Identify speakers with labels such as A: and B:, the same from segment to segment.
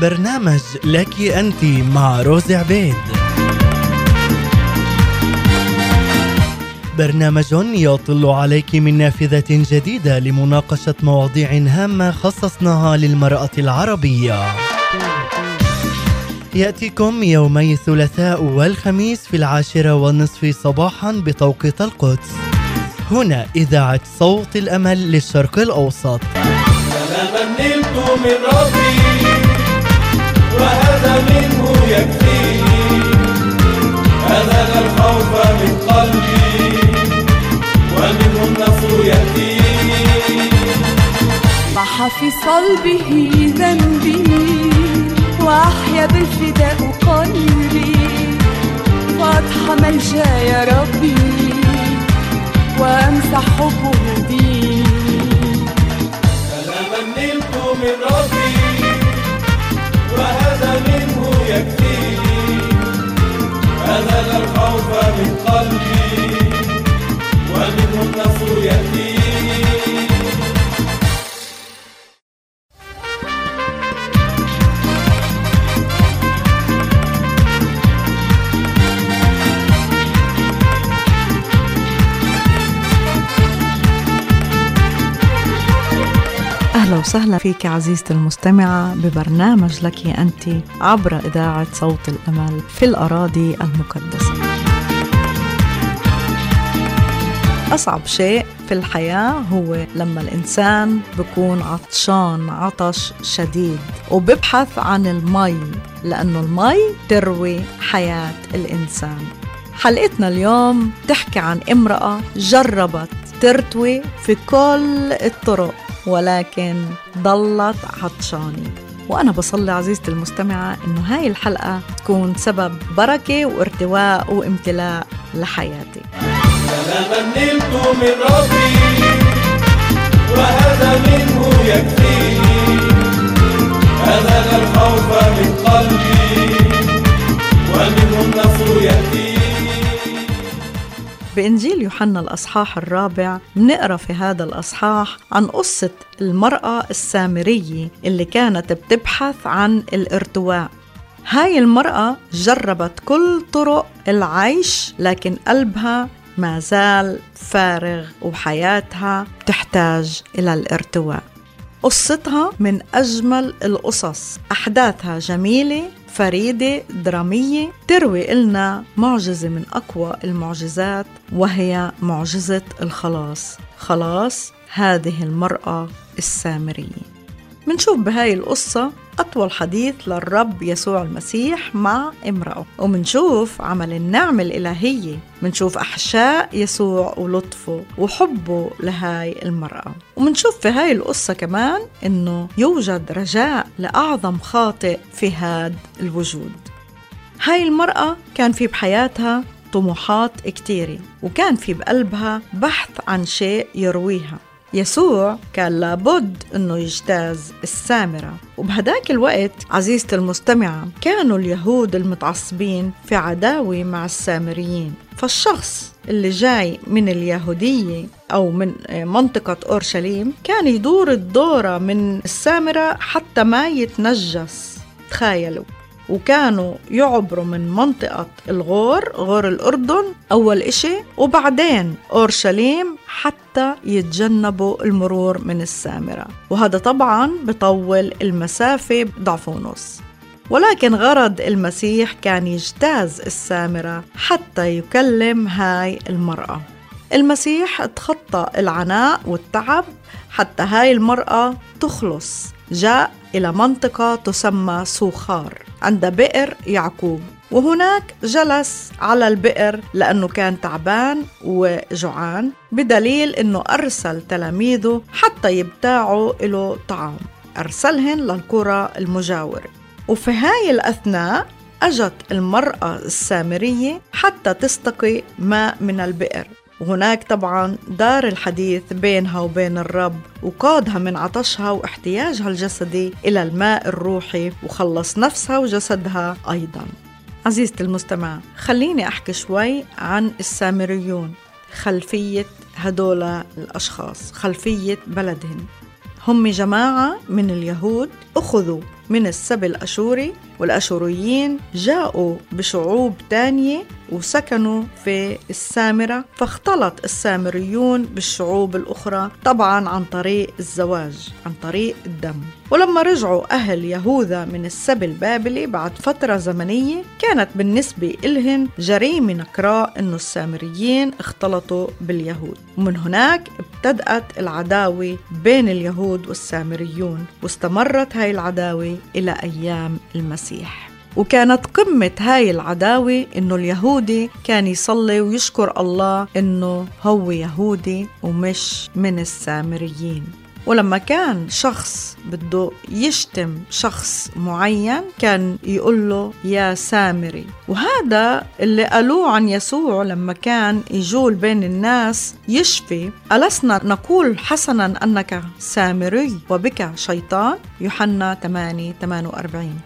A: برنامج لك أنت مع روز عبيد. برنامج يطل عليك من نافذة جديدة لمناقشة مواضيع هامة خصصناها للمرأة العربية. يأتيكم يومي الثلاثاء والخميس في العاشرة والنصف صباحا بتوقيت القدس. هنا إذاعة صوت الأمل للشرق الأوسط.
B: سلاما نلت من ربي. وهذا منه يكفيني الخوف من قلبي. ومنه النصر يأتيني
C: ضحى في صلبه ذنبي وأحيا بالفداء قلبي. فأضحى ملجا يا ربي وأمسح حبه دي
B: سلاما نلت من ربي. أزال الخوف من قلبي ومنه النصر يأتيني
D: وسهلا فيك عزيزتي المستمعة ببرنامج لك أنت عبر إذاعة صوت الأمل في الأراضي المقدسة. أصعب شيء في الحياة هو لما الإنسان بيكون عطشان عطش شديد وببحث عن المي لأنه المي تروي حياة الإنسان. حلقتنا اليوم تحكي عن امرأة جربت ترتوي في كل الطرق ولكن ضلت عطشانة وأنا بصلي عزيزتي المستمعة إنه هاي الحلقة تكون سبب بركة وارتواء وامتلاء لحياتك
B: سلاما نلت من ربي وهذا منه يكفيني أزال الخوف من قلبي ومنه النصر يأتيني
D: بإنجيل يوحنا الأصحاح الرابع بنقرأ في هذا الأصحاح عن قصة المرأة السامرية اللي كانت بتبحث عن الارتواء. هاي المرأة جربت كل طرق العيش لكن قلبها ما زال فارغ وحياتها تحتاج إلى الارتواء. قصتها من أجمل القصص أحداثها جميلة فريدة درامية تروي إلنا معجزة من أقوى المعجزات وهي معجزة الخلاص. خلاص هذه المرأة السامرية. منشوف بهاي القصة أطول حديث للرب يسوع المسيح مع امرأة. ومنشوف عمل النعمة الإلهية. منشوف أحشاء يسوع ولطفه وحبه لهاي المرأة. ومنشوف في هاي القصة كمان إنه يوجد رجاء لأعظم خاطئ في هذا الوجود. هاي المرأة كان في بحياتها طموحات كتيرة وكان في بقلبها بحث عن شيء يرويها. يسوع كان لابد إنه يجتاز السامرة. وبهداك الوقت عزيزتي المستمعة كانوا اليهود المتعصبين في عداوة مع السامريين. فالشخص اللي جاي من اليهودية أو من منطقة أورشليم كان يدور الدورة من السامرة حتى ما يتنجس. تخيلوا. وكانوا يعبروا من منطقة الغور غور الأردن أول إشي وبعدين أورشليم حتى يتجنبوا المرور من السامرة. وهذا طبعا بطول المسافة ضعف ونص ولكن غرض المسيح كان يجتاز السامرة حتى يكلم هاي المرأة. المسيح تخطى العناء والتعب حتى هاي المرأة تخلص. جاء إلى منطقة تسمى سوخار عند بئر يعقوب. وهناك جلس على البئر لأنه كان تعبان وجوعان بدليل أنه أرسل تلاميذه حتى يبتاعوا له طعام. أرسلهن للقرى المجاورة. وفي هاي الأثناء أجت المرأة السامرية حتى تستقي ماء من البئر. وهناك طبعا دار الحديث بينها وبين الرب وقادها من عطشها واحتياجها الجسدي إلى الماء الروحي وخلص نفسها وجسدها أيضا. عزيزتي المستمع خليني أحكي شوي عن السامريون خلفية هدول الأشخاص خلفية بلدهم. هم جماعة من اليهود أخذوا من السبي الأشوري والأشوريين جاءوا بشعوب تانية وسكنوا في السامرة فاختلط السامريون بالشعوب الأخرى طبعا عن طريق الزواج عن طريق الدم. ولما رجعوا أهل يهوذا من السبي البابلي بعد فترة زمنية كانت بالنسبة إلهن جريمة نكراء أنه السامريين اختلطوا باليهود. ومن هناك ابتدأت العداوة بين اليهود والسامريون واستمرت هاي العداوة إلى أيام المسيح. وكانت قمة هاي العداوة إنه اليهودي كان يصلي ويشكر الله إنه هو يهودي ومش من السامريين. ولما كان شخص بده يشتم شخص معين كان يقول له يا سامري. وهذا اللي قالوه عن يسوع لما كان يجول بين الناس يشفي ألسنا نقول حسنا أنك سامري وبك شيطان؟ يوحنا 8 48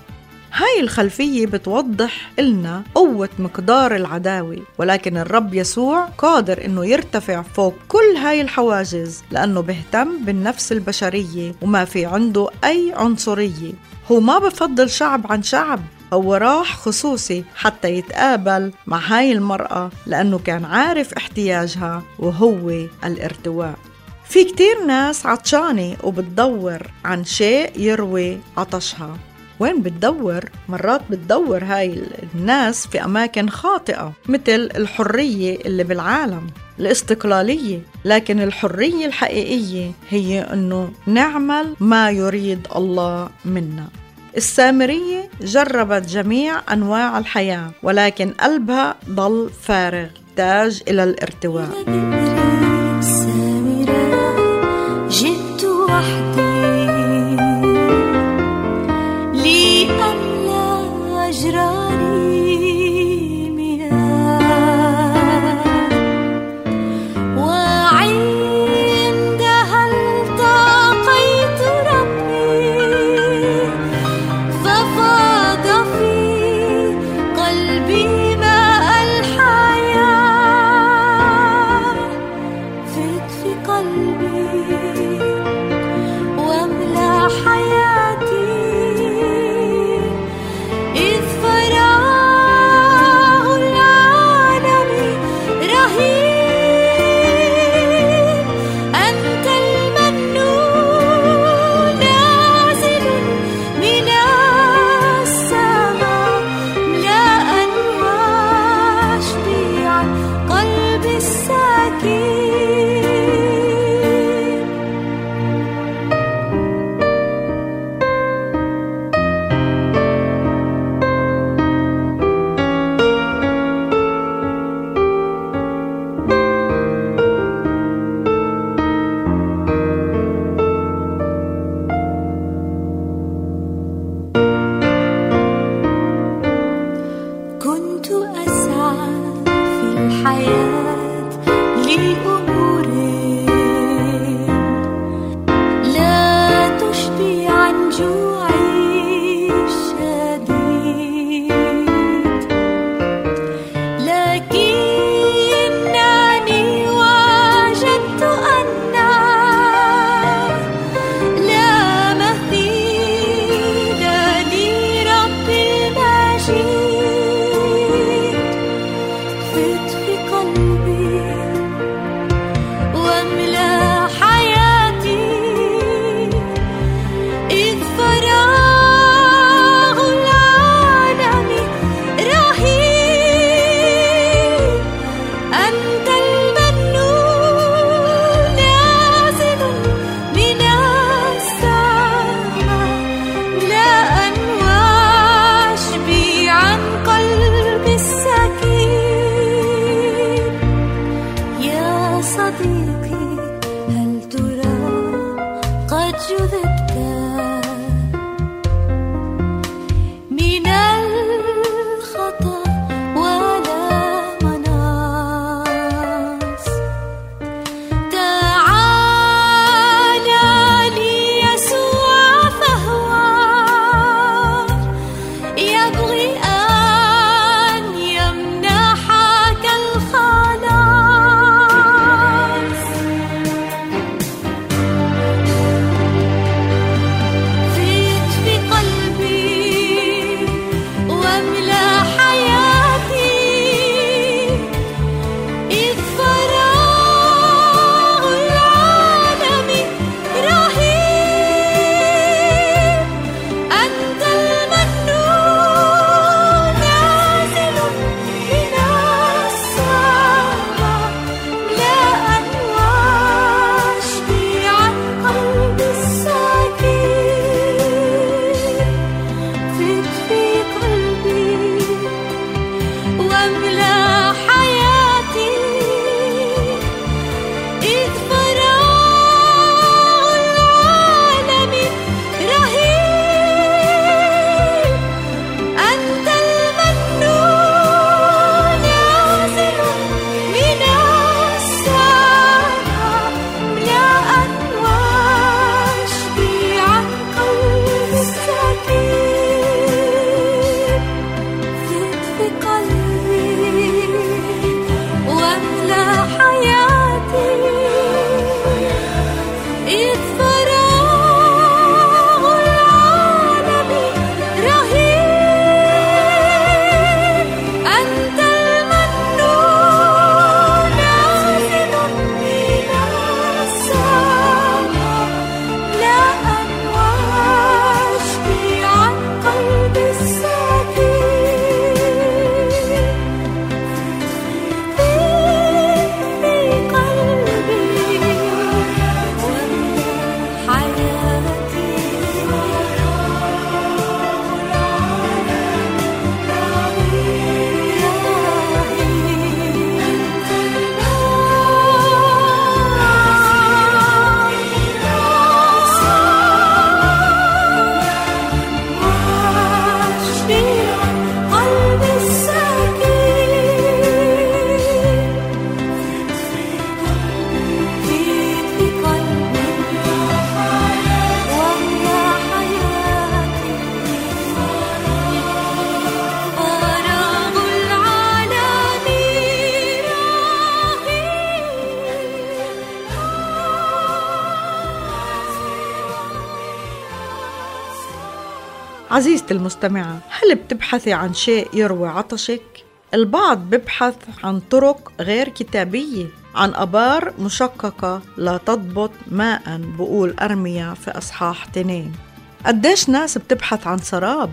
D: هاي الخلفية بتوضح إلنا قوة مقدار العداوة ولكن الرب يسوع قادر إنه يرتفع فوق كل هاي الحواجز لأنه بيهتم بالنفس البشرية وما في عنده أي عنصرية. هو ما بفضل شعب عن شعب هو راح خصوصي حتى يتقابل مع هاي المرأة لأنه كان عارف احتياجها وهو الارتواء. في كتير ناس عطشانة وبتدور عن شيء يروي عطشها. وين بتدور؟ مرات بتدور هاي الناس في أماكن خاطئة مثل الحرية اللي بالعالم الاستقلالية. لكن الحرية الحقيقية هي أنه نعمل ما يريد الله منا. السامرية جربت جميع أنواع الحياة ولكن قلبها ضل فارغ تاج إلى الارتواء.
E: here.
D: عزيزتي المستمعة هل بتبحثي عن شيء يروي عطشك؟ البعض ببحث عن طرق غير كتابية عن أبار مشققة لا تضبط ماء بقول أرميا في أصحاح تنين. قديش ناس بتبحث عن سراب؟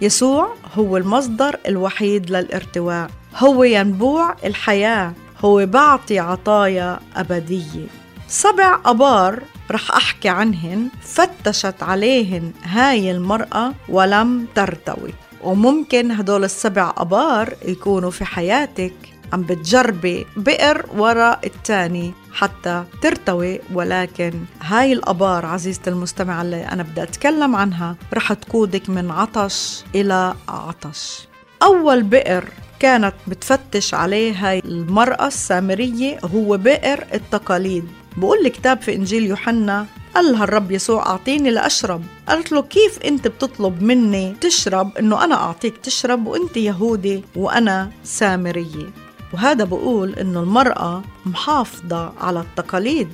D: يسوع هو المصدر الوحيد للارتواء هو ينبوع الحياة هو بعطي عطايا أبدية. سبع أبار رح أحكي عنهن فتشت عليهن هاي المرأة ولم ترتوي. وممكن هدول السبع أبار يكونوا في حياتك عم بتجربي بئر وراء التاني حتى ترتوي. ولكن هاي الأبار عزيزتي المستمع اللي أنا بدي أتكلم عنها رح تقودك من عطش إلى عطش أول بئر كانت بتفتش عليه هاي المرأة السامرية هو بئر التقاليد. بقول الكتاب في إنجيل يوحنا قال لها الرب يسوع أعطيني لأشرب. قالت له كيف أنت بتطلب مني تشرب؟ أنه أنا أعطيك تشرب وأنت يهودي وأنا سامرية. وهذا بقول أنه المرأة محافظة على التقاليد.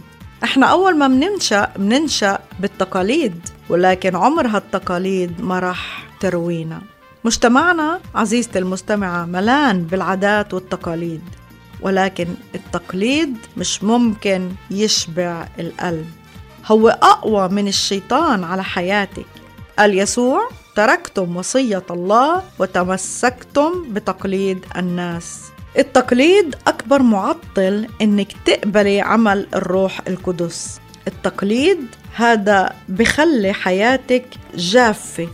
D: إحنا أول ما مننشأ مننشأ بالتقاليد ولكن عمر هالتقاليد ما راح تروينا. مجتمعنا عزيزتي المستمعة ملان بالعادات والتقاليد. ولكن التقليد مش ممكن يشبع القلب. هو أقوى من الشيطان على حياتك. قال يسوع تركتم وصية الله وتمسكتم بتقليد الناس. التقليد أكبر معطل إنك تقبلي عمل الروح القدس. التقليد هذا بخلي حياتك جافة.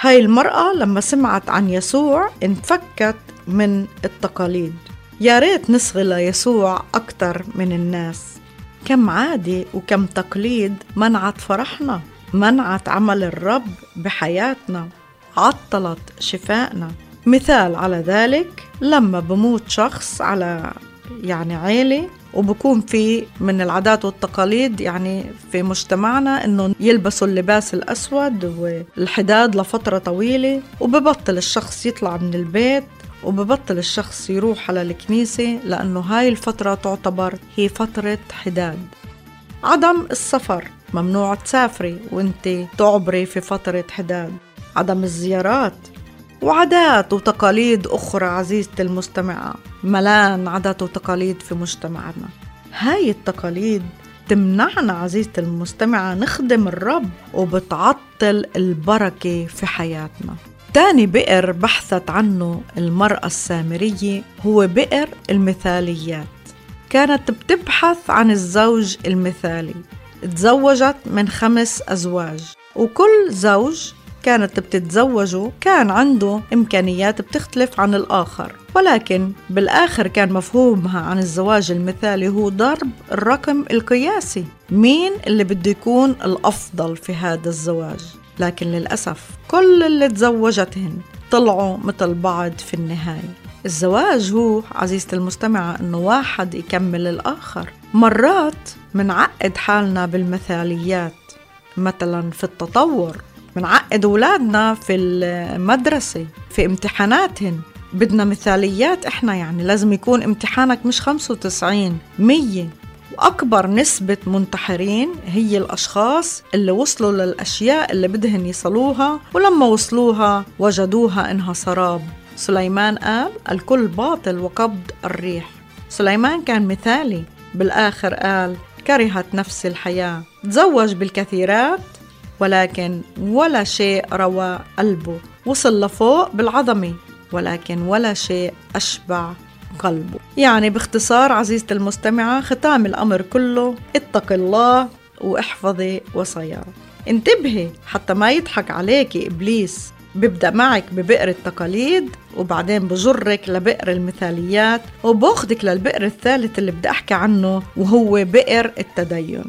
D: هاي المرأة لما سمعت عن يسوع انفكت من التقاليد. يا ريت نصغي ليسوع أكتر من الناس. كم عادة وكم تقليد منعت فرحنا منعت عمل الرب بحياتنا عطلت شفائنا. مثال على ذلك لما بموت شخص على يعني عيلة وبكون في من العادات والتقاليد يعني في مجتمعنا إنه يلبسوا اللباس الأسود والحداد لفترة طويلة وببطل الشخص يطلع من البيت وببطل الشخص يروح على الكنيسة لأنه هاي الفترة تعتبر هي فترة حداد. عدم السفر ممنوع تسافري وانت تعبري في فترة حداد. عدم الزيارات وعادات وتقاليد أخرى عزيزتي المستمعة ملان عادات وتقاليد في مجتمعنا. هاي التقاليد تمنعنا عزيزتي المستمعة نخدم الرب وبتعطل البركة في حياتنا. تاني بئر بحثت عنه المرأة السامرية هو بئر المثاليات. كانت بتبحث عن الزوج المثالي. تزوجت من خمس أزواج. وكل زوج كانت بتتزوجه كان عنده إمكانيات بتختلف عن الآخر. ولكن بالآخر كان مفهومها عن الزواج المثالي هو ضرب الرقم القياسي. مين اللي بده يكون الأفضل في هذا الزواج؟ لكن للأسف كل اللي تزوجتهن طلعوا مثل بعض في النهاية. الزواج هو عزيزتي المستمعة أنه واحد يكمل الآخر. مرات منعقد حالنا بالمثاليات مثلا في التطور منعقد أولادنا في المدرسة في امتحاناتهن. بدنا مثاليات إحنا يعني لازم يكون امتحانك مش 95 100 وأكبر نسبة منتحرين هي الأشخاص اللي وصلوا للأشياء اللي بدهن يصلوها ولما وصلوها وجدوها إنها سراب. سليمان قال الكل باطل وقبض الريح. سليمان كان مثالي. بالآخر قال كرهت نفسي الحياة. تزوج بالكثيرات ولكن ولا شيء روى قلبه. وصل لفوق بالعظمة ولكن ولا شيء أشبع. قلبه. يعني باختصار عزيزتي المستمعة ختام الأمر كله اتق الله واحفظي وصاياه انتبهي حتى ما يضحك عليك إبليس بيبدأ معك ببئر التقاليد وبعدين بجرك لبئر المثاليات وباخدك للبئر الثالث اللي بدي أحكي عنه وهو بئر التدين.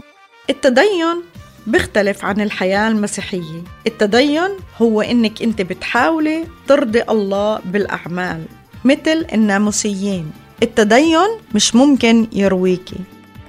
D: التدين بيختلف عن الحياة المسيحية. التدين هو إنك أنت بتحاولي ترضي الله بالأعمال. مثل الناموسيين. التدين مش ممكن يرويكي.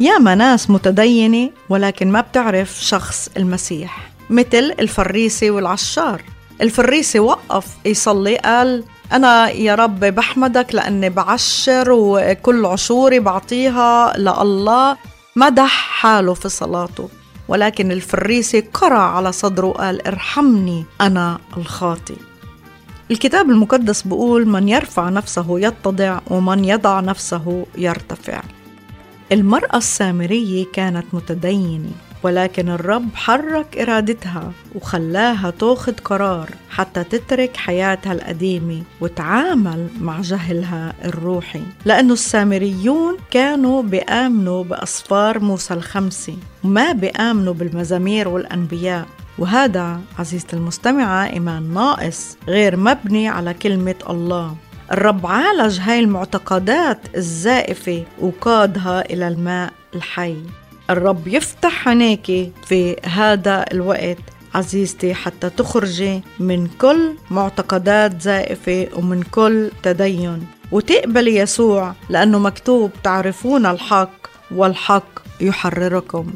D: ياما ناس متدينة ولكن ما بتعرف شخص المسيح. مثل الفريسي والعشار. الفريسي وقف يصلي قال أنا يا رب بحمدك لأني بعشر وكل عشوري بعطيها لله. مدح حاله في صلاته. ولكن الفريسي قرع على صدره وقال ارحمني أنا الخاطي الكتاب المقدس بيقول من يرفع نفسه يتضع ومن يضع نفسه يرتفع المرأة السامرية كانت متدينة ولكن الرب حرك إرادتها وخلاها تاخد قرار حتى تترك حياتها القديمة وتعامل مع جهلها الروحي. لأنه السامريون كانوا بيآمنوا بأسفار موسى الخمسة وما بيآمنوا بالمزامير والأنبياء. وهذا عزيزتي المستمعة إيمان ناقص غير مبني على كلمة الله. الرب عالج هاي المعتقدات الزائفة وقادها إلى الماء الحي. الرب يفتح عينيك في هذا الوقت عزيزتي حتى تخرجي من كل معتقدات زائفة ومن كل تدين. وتقبلي يسوع لأنه مكتوب تعرفون الحق والحق يحرركم.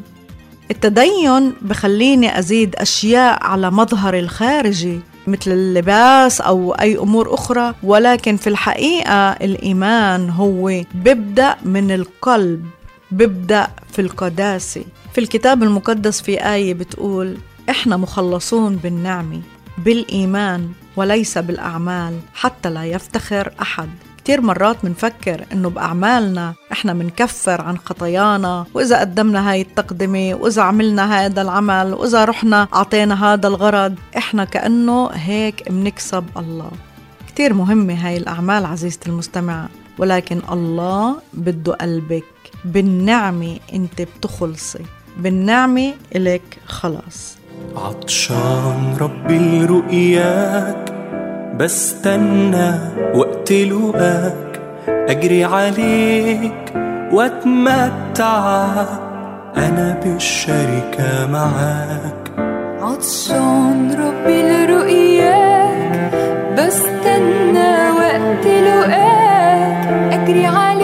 D: التدين بخليني أزيد أشياء على مظهر الخارجي مثل اللباس أو أي أمور أخرى. ولكن في الحقيقة الإيمان هو بيبدأ من القلب بيبدأ في القداسة. في الكتاب المقدس في آية بتقول إحنا مخلصون بالنعمة بالإيمان وليس بالأعمال حتى لا يفتخر أحد. كتير مرات منفكر إنه بأعمالنا إحنا منكفر عن خطايانا وإذا قدمنا هاي التقدمة وإذا عملنا هذا العمل وإذا رحنا أعطينا هذا الغرض إحنا كأنه هيك منكسب الله. كتير مهمة هاي الأعمال عزيزتي المستمعة ولكن الله بده قلبك. بالنعمة أنت بتخلصي بالنعمة إلك خلاص.
F: عطشان ربي رؤياك بستنى وقت لقاك أجري عليك وأتمتع. أنا بالشركة معاك.
C: عطشان ربي لرؤياك بستنى وقت لقاك أجري عليك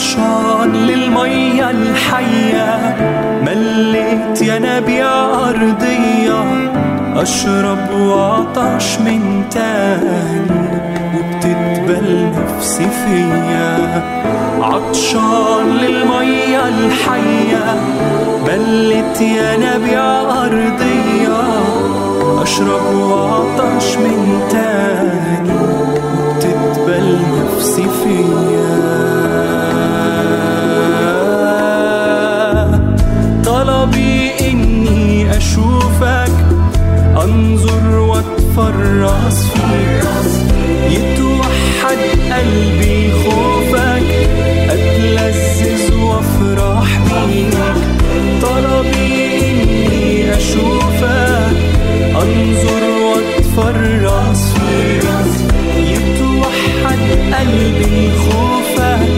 F: عطشان للمية الحية. مليت ينابيع أرضية أشرب وعطش من تاني وبتدبل نفسي فيا. عطشان للمية الحية مليت ينابيع أرضية أشرب وعطش من تاني وبتدبل نفسي فيا. انظر واتفرس فيك. يتوحد قلبي خوفك أتلذذ وافرح بيك. طلبي إني أشوفك أنظر واتفرس فيك. يتوحد قلبي خوفك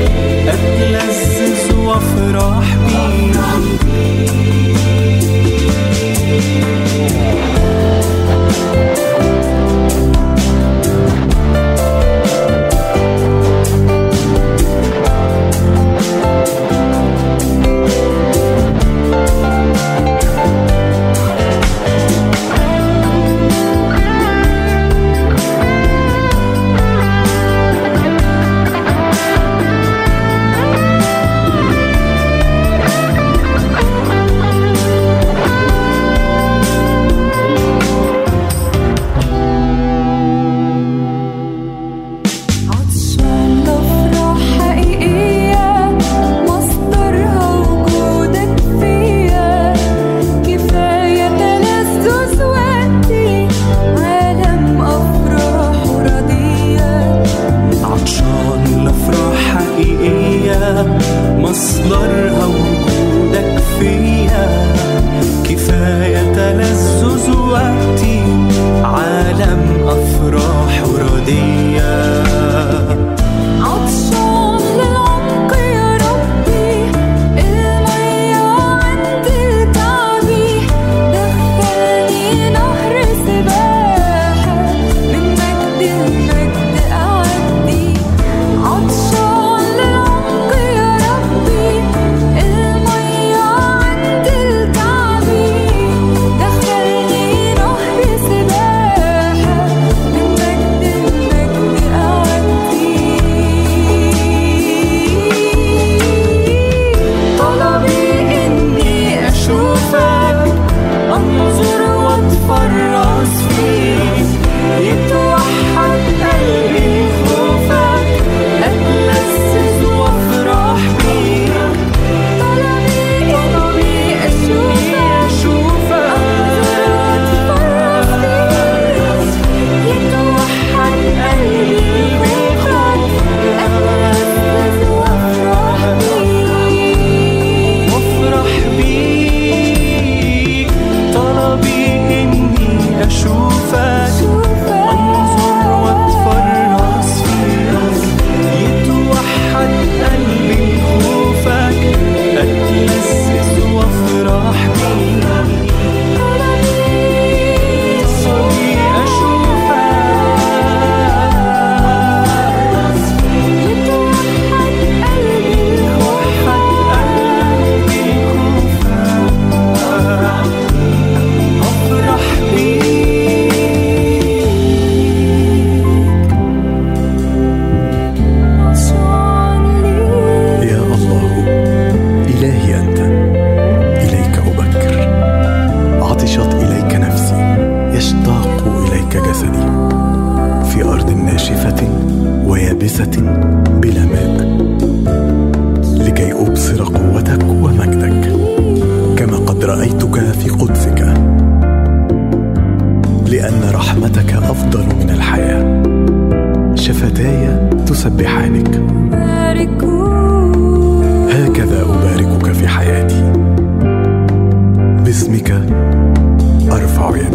G: أتلذذ وافرح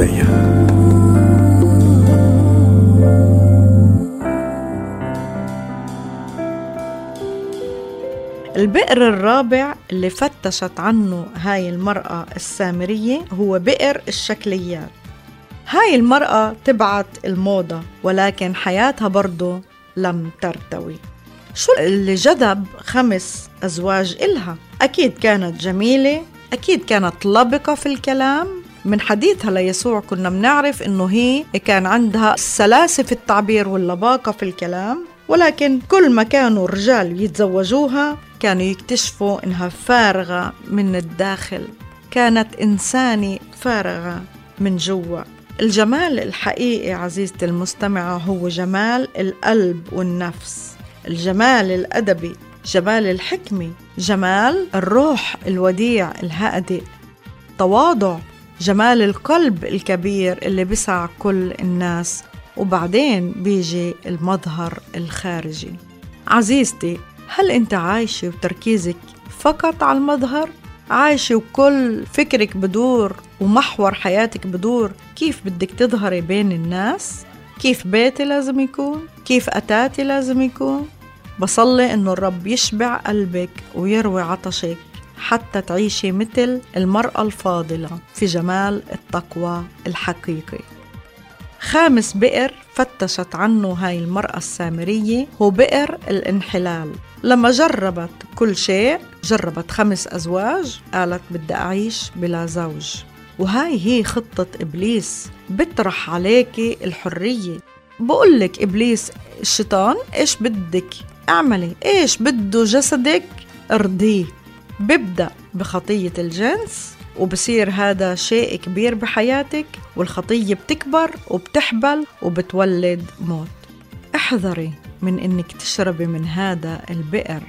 G: يدي
D: البئر الرابع اللي فتشت عنه هاي المرأة السامرية هو بئر الشكليات. هاي المرأة تبعت الموضة ولكن حياتها برضه لم ترتوي. شو اللي جذب خمس أزواج إلها؟ أكيد كانت جميلة أكيد كانت لبقة في الكلام. من حديثها ليسوع كنا بنعرف إنه هي كان عندها السلاسة في التعبير واللباقة في الكلام ولكن كل ما كانوا الرجال يتزوجوها كانوا يكتشفوا إنها فارغة من الداخل كانت إنسانة فارغة من جوا. الجمال الحقيقي عزيزتي المستمعة هو جمال القلب والنفس الجمال الأدبي جمال الحكمة جمال الروح الوديع الهادئ تواضع. جمال القلب الكبير اللي بسع كل الناس وبعدين بيجي المظهر الخارجي عزيزتي هل أنت عايشة وتركيزك فقط على المظهر؟ عايشة وكل فكرك بدور ومحور حياتك بدور كيف بدك تظهري بين الناس؟ كيف بيتي لازم يكون؟ كيف أتاتي لازم يكون؟ بصلي إنه الرب يشبع قلبك ويروي عطشك حتى تعيشي مثل المرأة الفاضلة في جمال التقوى الحقيقي. خامس بئر فتشت عنه هاي المرأة السامرية هو بئر الانحلال. لما جربت كل شيء جربت خمس أزواج قالت بدي أعيش بلا زوج. وهاي هي خطة إبليس بيطرح عليكي الحرية. بقول لك إبليس الشيطان إيش بدك؟ اعملي إيش بده جسدك؟ ارضيه. ببدأ بخطية الجنس وبصير هذا شيء كبير بحياتك والخطية بتكبر وبتحبل وبتولد موت. احذري من إنك تشربي من هذا البئر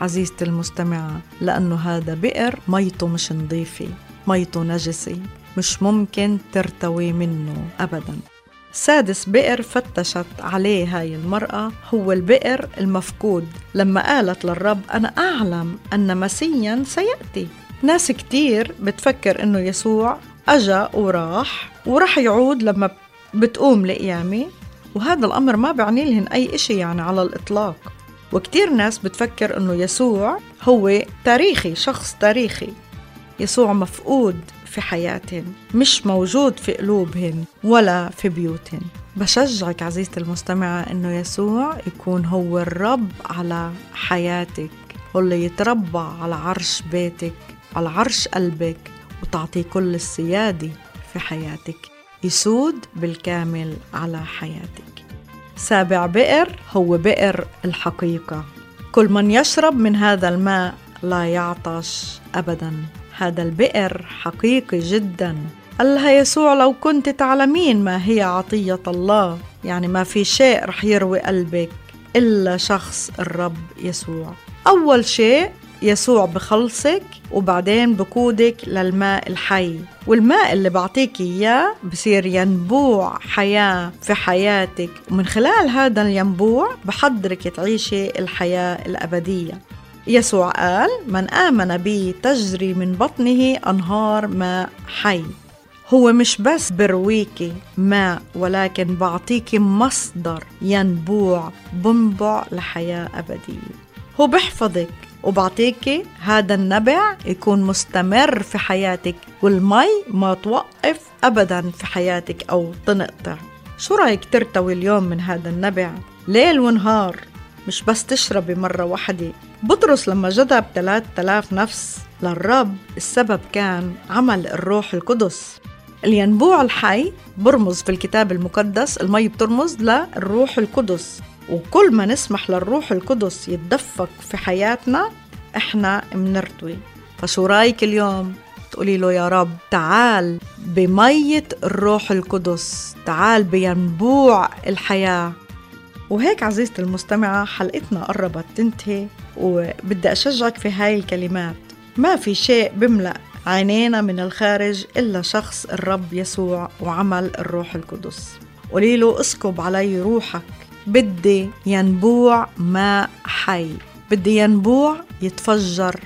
D: عزيزتي المستمعة لأنه هذا بئر ميته مش نظيفة ميته نجسة مش ممكن ترتوي منه أبدا. سادس بئر فتشت عليه هاي المرأة هو البئر المفقود. لما قالت للرب أنا أعلم أن مسيا سيأتي. ناس كتير بتفكر إنه يسوع أجا وراح ورح يعود لما بتقوم القيامة وهذا الأمر ما بعني لهن أي إشي يعني على الإطلاق. وكتير ناس بتفكر إنه يسوع هو تاريخي شخص تاريخي. يسوع مفقود. في حياتهن مش موجود في قلوبهن ولا في بيوتهن. بشجعك عزيزتي المستمعة إنه يسوع يكون هو الرب على حياتك هو اللي يتربع على عرش بيتك على عرش قلبك وتعطيه كل السيادة في حياتك. يسود بالكامل على حياتك. سابع بئر هو بئر الحقيقة. كل من يشرب من هذا الماء لا يعطش أبدا. هذا البئر حقيقي جدا. قال لها يسوع لو كنت تعلمين ما هي عطية الله يعني ما في شيء رح يروي قلبك إلا شخص الرب يسوع. أول شيء يسوع بخلصك وبعدين بقودك للماء الحي. والماء اللي بعطيك إياه بصير ينبوع حياة في حياتك. ومن خلال هذا الينبوع بحضرك تعيشي الحياة الأبدية. يسوع قال من آمن بي تجري من بطنه أنهار ماء حي. هو مش بس برويكي ماء ولكن بعطيكي مصدر ينبوع بنبع لحياة أبدية. هو بحفظك وبعطيكي هذا النبع يكون مستمر في حياتك والمي ما توقف أبدا في حياتك أو تنقطع. شو رأيك ترتوي اليوم من هذا النبع؟ ليل ونهار. مش بس تشربي مرة واحدة بطرس لما جذب 3000 نفس للرب السبب كان عمل الروح القدس. الينبوع الحي برمز في الكتاب المقدس المي بترمز للروح القدس. وكل ما نسمح للروح القدس يتدفق في حياتنا إحنا منرتوي. فشو رأيك اليوم؟ تقولي له يا رب تعال بمية الروح القدس تعال بينبوع الحياة. وهيك عزيزتي المستمعة حلقتنا قربت تنتهي. وبدي أشجعك في هاي الكلمات. ما في شيء بملأ عينينا من الخارج إلا شخص الرب يسوع وعمل الروح القدس. قولي له اسكب علي روحك. بدي ينبوع ماء حي. بدي ينبوع يتفجر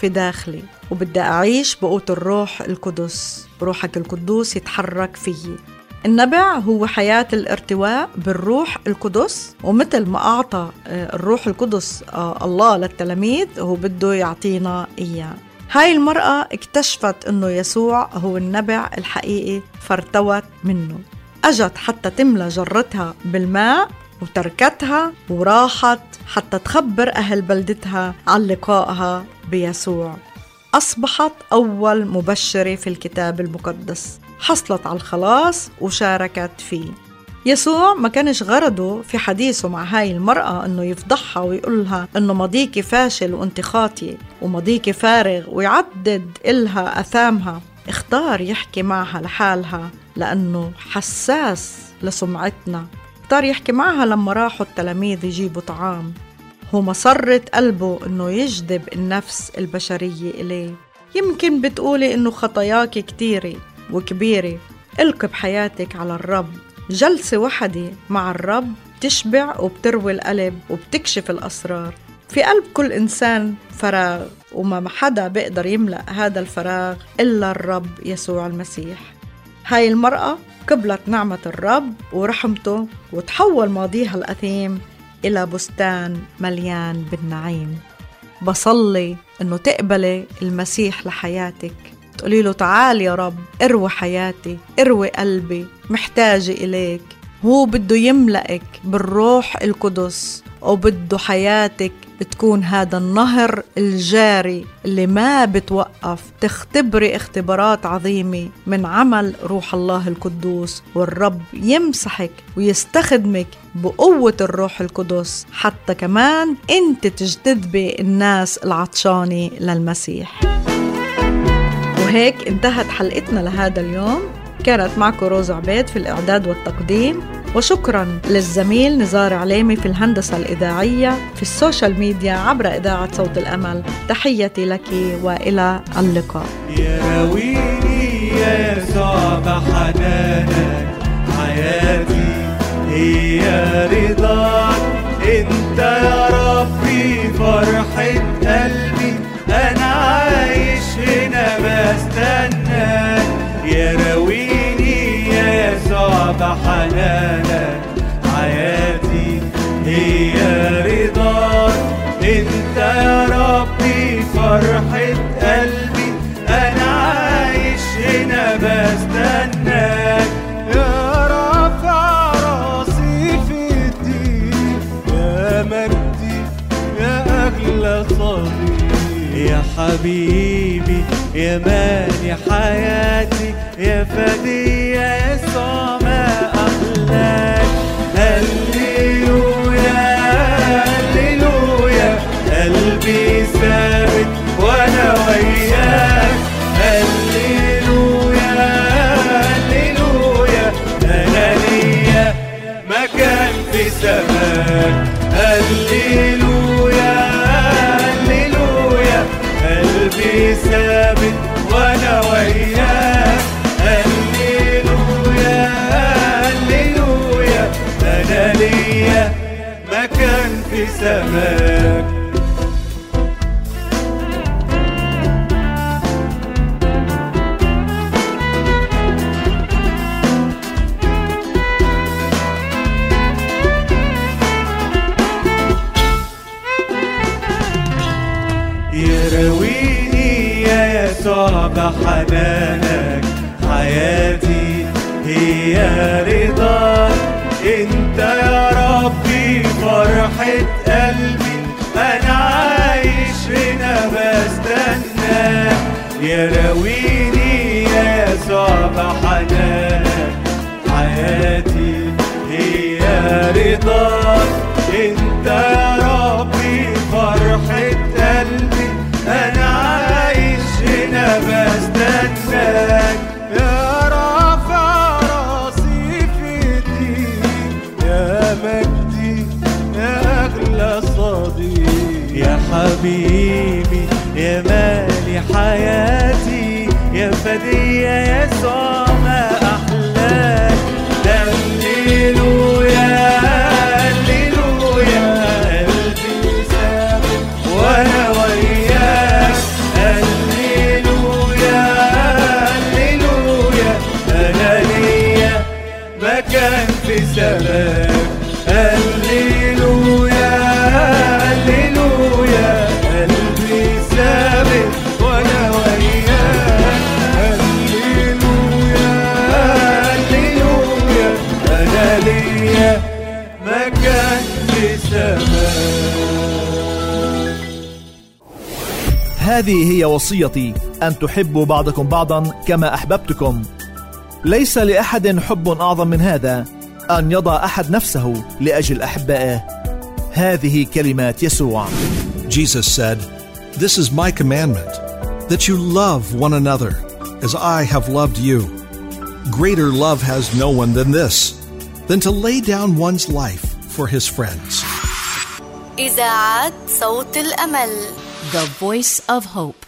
D: في داخلي. وبدي أعيش بقوة الروح القدس. روحك القدوس يتحرك فيي. النبع هو حياة الارتواء بالروح القدس ومثل ما أعطى آه، الروح القدس آه، الله للتلاميذ هو بده يعطينا إياه. هاي المرأة اكتشفت أنه يسوع هو النبع الحقيقي فارتوت منه. أجت حتى تملى جرتها بالماء وتركتها وراحت حتى تخبر أهل بلدتها عن لقائها بيسوع. أصبحت أول مبشرة في الكتاب المقدس. حصلت على الخلاص وشاركت فيه. يسوع ما كانش غرضه في حديثه مع هاي المرأة إنه يفضحها ويقولها إنه ماضيكي فاشل وانت خاطية وماضيكي فارغ ويعدد إلها أثامها. اختار يحكي معها لحالها لأنه حساس لسمعتنا. اختار يحكي معها لما راحوا التلاميذ يجيبوا طعام. هو مسرة قلبه إنه يجذب النفس البشرية إليه. يمكن بتقولي إنه خطاياك كتيرة وكبيرة. القي بحياتك على الرب. جلسة وحدة مع الرب تشبع وبتروي القلب وبتكشف الأسرار. في قلب كل إنسان فراغ وما حدا بيقدر يملأ هذا الفراغ إلا الرب يسوع المسيح. هاي المرأة قبلت نعمة الرب ورحمته وتحول ماضيها الأثيم إلى بستان مليان بالنعيم. بصلي إنه تقبلي المسيح لحياتك. تقولي له تعال يا رب اروي حياتي اروي قلبي محتاجة إليك. هو بده يملأك بالروح القدس وبده حياتك بتكون هذا النهر الجاري اللي ما بتوقف. تختبري اختبارات عظيمة من عمل روح الله القدوس والرب يمسحك ويستخدمك بقوة الروح القدس. حتى كمان انت تجتذبي الناس العطشانة للمسيح. وهيك انتهت حلقتنا لهذا اليوم. كانت معكم روز عبيد في الإعداد والتقديم. وشكرا للزميل نزار عليمي في الهندسة الإذاعية في السوشيال ميديا عبر إذاعة صوت الأمل. تحياتي لك وإلى اللقاء.
B: يا راويني يا يسوع بحنانك حياتي هي رضاك انت يا ربي فرحة قلبي. أنا عايش هنا بستناك يا راويني يا يسوع بحنانك حياتي هي رضاك أنت يا ربي فرحة قلبي. أنا عايش هنا بستناك يا رافع راسي في الدين يا مجدي يا أغلى صديق. يا حبيبي يا مالي حياتي يا فدي يا يسوع ما احلاك هللويا هللويا. قلبي ثابت وأنا وياك سماك يرويني يا يسوع بحنانك حياتي هي رضاك انت يا ربي فرحة يا راويني يا صباح حنان. حياتي هي رضاك انت يا ربي فرحة قلبي. أنا عايش هنا بستناك. يا رافع راسي في ايديك يا مجدي يا أغلى صديق. يا حبيبي يا مجدي. حياتي يا فدي يا يسوع
G: هذه هي وصيتي ان تحبوا بعضكم بعضا كما احببتكم ليس لاحد حب اعظم من هذا ان يضع احد نفسه لاجل احبائه هذه كلمات يسوع
H: Jesus said, This is my commandment, that you love one another as I have loved you. Greater love has no one than this, than to lay down one's life for his friends.
I: إذاعة صوت الأمل
J: The Voice of Hope.